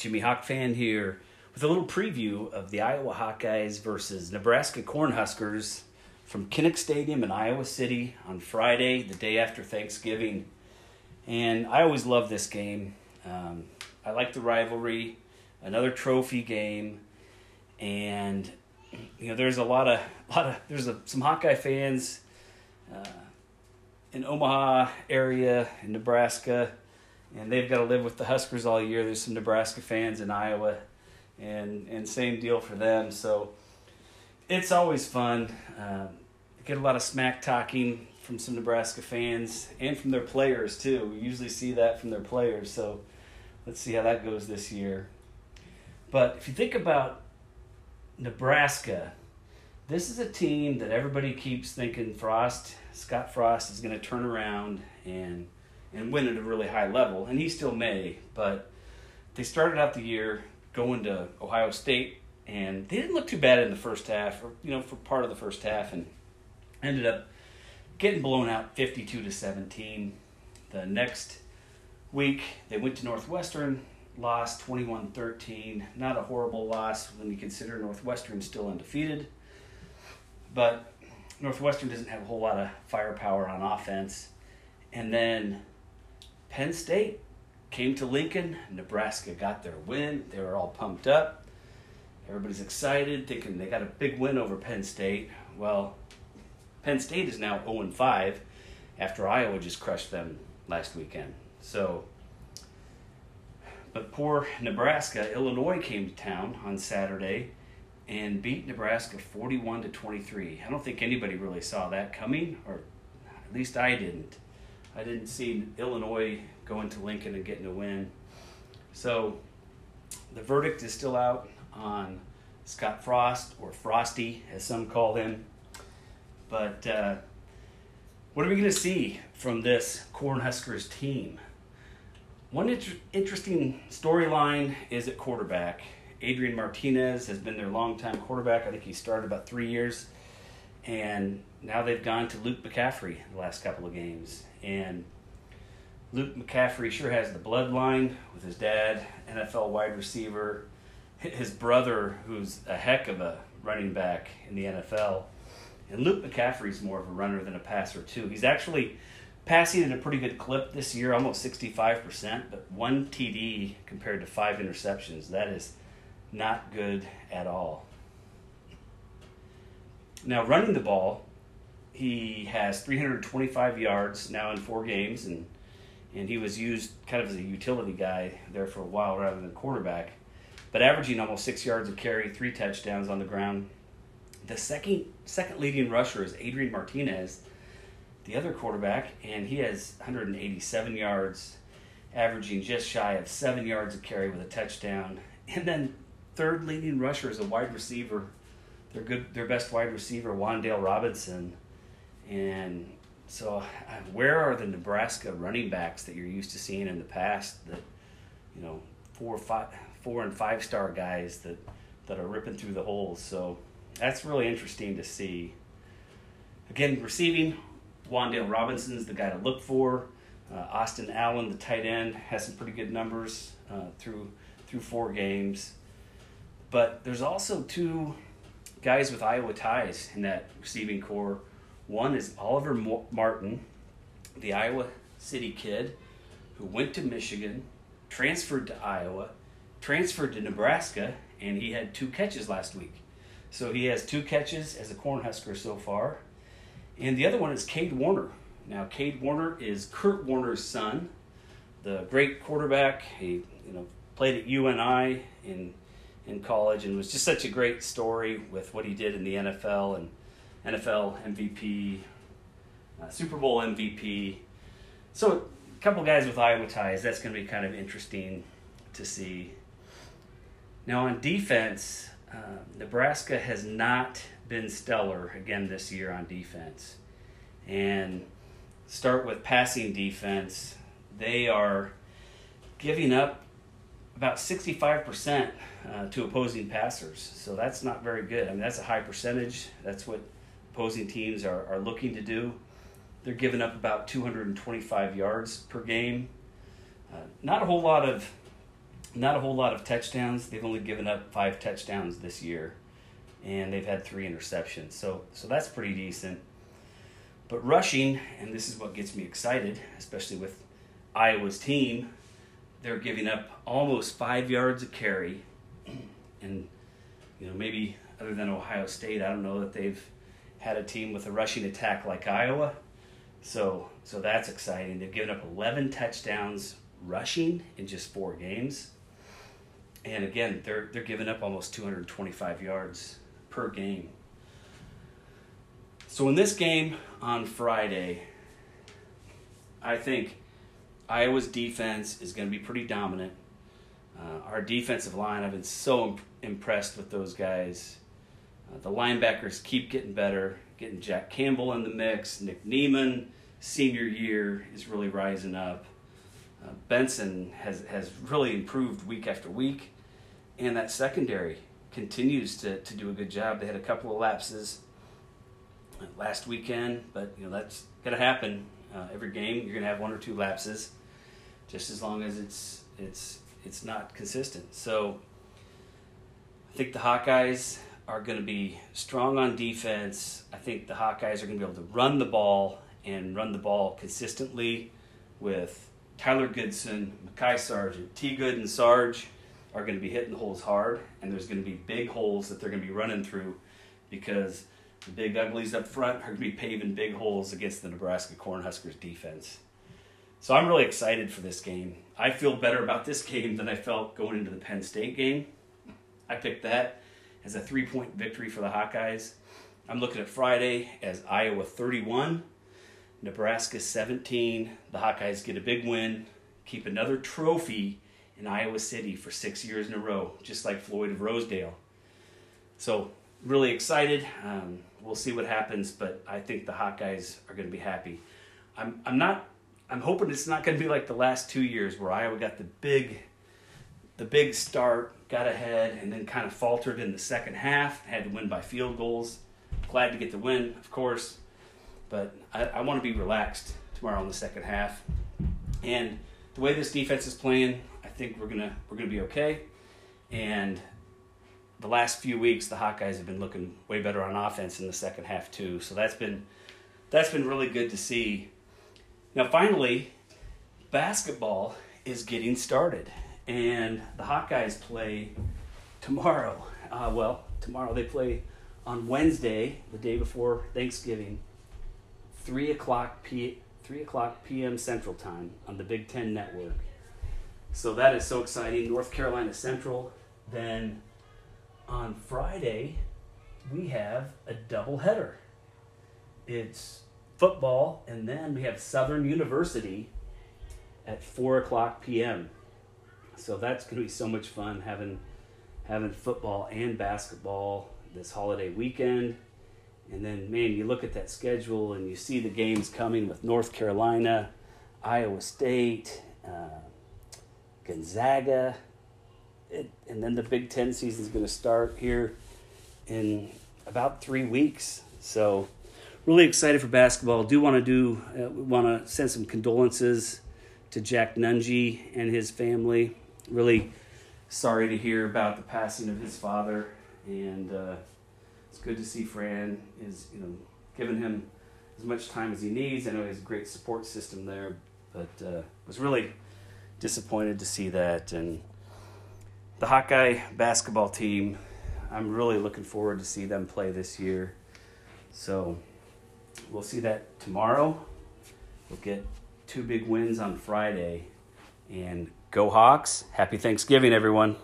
Jimmy Hawk fan here with a little preview of the Iowa Hawkeyes versus Nebraska Cornhuskers from Kinnick Stadium in Iowa City on Friday, the day after Thanksgiving. And I always love this game. Um, I like the rivalry, another trophy game, and you know there's a lot of lot of there's a, some Hawkeye fans uh, in Omaha area in Nebraska and they've got to live with the Huskers all year. There's some Nebraska fans in Iowa, and and same deal for them. So it's always fun. Um, get a lot of smack talking from some Nebraska fans and from their players too. We usually see that from their players. So let's see how that goes this year. But if you think about Nebraska, this is a team that everybody keeps thinking Frost, Scott Frost is going to turn around and and win at a really high level, and he still may. But they started out the year going to Ohio State, and they didn't look too bad in the first half, or you know, for part of the first half, and ended up getting blown out fifty-two to seventeen. The next week, they went to Northwestern, lost 21-13. Not a horrible loss when you consider Northwestern still undefeated, but Northwestern doesn't have a whole lot of firepower on offense. And then Penn State came to Lincoln. Nebraska got their win. They were all pumped up. Everybody's excited, thinking they got a big win over Penn State. Well, Penn State is now 0 5 after Iowa just crushed them last weekend. So, but poor Nebraska, Illinois came to town on Saturday and beat Nebraska 41 to 23. I don't think anybody really saw that coming, or at least I didn't. I didn't see Illinois going to Lincoln and getting a win. So the verdict is still out on Scott Frost, or Frosty, as some call him. But uh, what are we going to see from this Cornhuskers team? One inter- interesting storyline is at quarterback. Adrian Martinez has been their longtime quarterback. I think he started about three years. And now they've gone to Luke McCaffrey the last couple of games. And Luke McCaffrey sure has the bloodline with his dad, NFL wide receiver, his brother, who's a heck of a running back in the NFL. And Luke McCaffrey's more of a runner than a passer, too. He's actually passing at a pretty good clip this year, almost 65%, but one TD compared to five interceptions. That is not good at all. Now, running the ball, he has 325 yards now in four games, and and he was used kind of as a utility guy there for a while rather than quarterback, but averaging almost six yards of carry, three touchdowns on the ground. The second second leading rusher is Adrian Martinez, the other quarterback, and he has 187 yards, averaging just shy of seven yards of carry with a touchdown. And then third leading rusher is a wide receiver, their good their best wide receiver, Wan'Dale Robinson, and so, uh, where are the Nebraska running backs that you're used to seeing in the past? That you know, four, five, four and five star guys that that are ripping through the holes. So that's really interesting to see. Again, receiving, Wan'Dale Robinson is the guy to look for. Uh, Austin Allen, the tight end, has some pretty good numbers uh, through through four games. But there's also two guys with Iowa ties in that receiving corps. One is Oliver Martin, the Iowa City kid who went to Michigan, transferred to Iowa, transferred to Nebraska, and he had two catches last week. So he has two catches as a Cornhusker so far. And the other one is Cade Warner. Now, Cade Warner is Kurt Warner's son, the great quarterback. He, you know, played at UNI in in college and was just such a great story with what he did in the NFL and NFL MVP, uh, Super Bowl MVP. So a couple guys with Iowa ties. That's going to be kind of interesting to see. Now on defense, uh, Nebraska has not been stellar again this year on defense, and start with passing defense. They are giving up about 65% uh, to opposing passers. So that's not very good. I mean, that's a high percentage. That's what opposing teams are, are looking to do. They're giving up about 225 yards per game. Uh, not a whole lot of not a whole lot of touchdowns. They've only given up five touchdowns this year, and they've had three interceptions. So so that's pretty decent. But rushing, and this is what gets me excited, especially with Iowa's team, they're giving up almost five yards of carry, and you know maybe other than Ohio State, I don't know that they've had a team with a rushing attack like Iowa. So so that's exciting. They've given up 11 touchdowns rushing in just four games. And again, they're they're giving up almost 225 yards per game. So in this game on Friday, I think Iowa's defense is going to be pretty dominant. Uh, our defensive line, I've been so imp- impressed with those guys. Uh, the linebackers keep getting better, getting Jack Campbell in the mix. Nick Niemann, senior year, is really rising up. Uh, Benson has, has really improved week after week, and that secondary continues to, to do a good job. They had a couple of lapses last weekend, but you know that's going to happen. Uh, every game you're going to have one or two lapses, just as long as it's it's it's not consistent. So I think the Hawkeyes are going to be strong on defense. I think the Hawkeyes are going to be able to run the ball and run the ball consistently with Tyler Goodson, Mekhi Sargent, T. Good, and Sarge are going to be hitting the holes hard, and there's going to be big holes that they're going to be running through because the big uglies up front are going to be paving big holes against the Nebraska Cornhuskers defense. So I'm really excited for this game. I feel better about this game than I felt going into the Penn State game. I picked that as a three point victory for the Hawkeyes. I'm looking at Friday as Iowa 31, Nebraska 17. The Hawkeyes get a big win, keep another trophy in Iowa City for six years in a row, just like Floyd of Rosedale. So, really excited. Um, we'll see what happens, but I think the Hawkeyes are going to be happy. I'm, I'm not. I'm hoping it's not going to be like the last two years where Iowa got the big, the big start, got ahead, and then kind of faltered in the second half. Had to win by field goals. Glad to get the win, of course, but I, I want to be relaxed tomorrow in the second half. And the way this defense is playing, I think we're gonna we're gonna be okay. And the last few weeks, the Hawkeyes have been looking way better on offense in the second half too. So that's been that's been really good to see. Now, finally, basketball is getting started, and the Hawkeyes play tomorrow. Uh, well, tomorrow they play on Wednesday, the day before Thanksgiving, three o'clock p three o'clock p.m. Central Time on the Big Ten Network. So that is so exciting. North Carolina Central. Then on Friday, we have a double header. It's football, and then we have Southern University at four o'clock p.m. So that's going to be so much fun having having football and basketball this holiday weekend. And then, man, you look at that schedule and you see the games coming with North Carolina, Iowa State, uh, Gonzaga, it, and then the Big Ten season is going to start here in about three weeks. So, really excited for basketball. Do want to do uh, want to send some condolences to Jack Nunge and his family. Really sorry to hear about the passing of his father, and uh, it's good to see Fran is you know giving him as much time as he needs. I know he has a great support system there, but uh, was really disappointed to see that and the Hawkeye basketball team. I'm really looking forward to see them play this year. So we'll see that tomorrow. We'll get two big wins on Friday. And go Hawks. Happy Thanksgiving, everyone.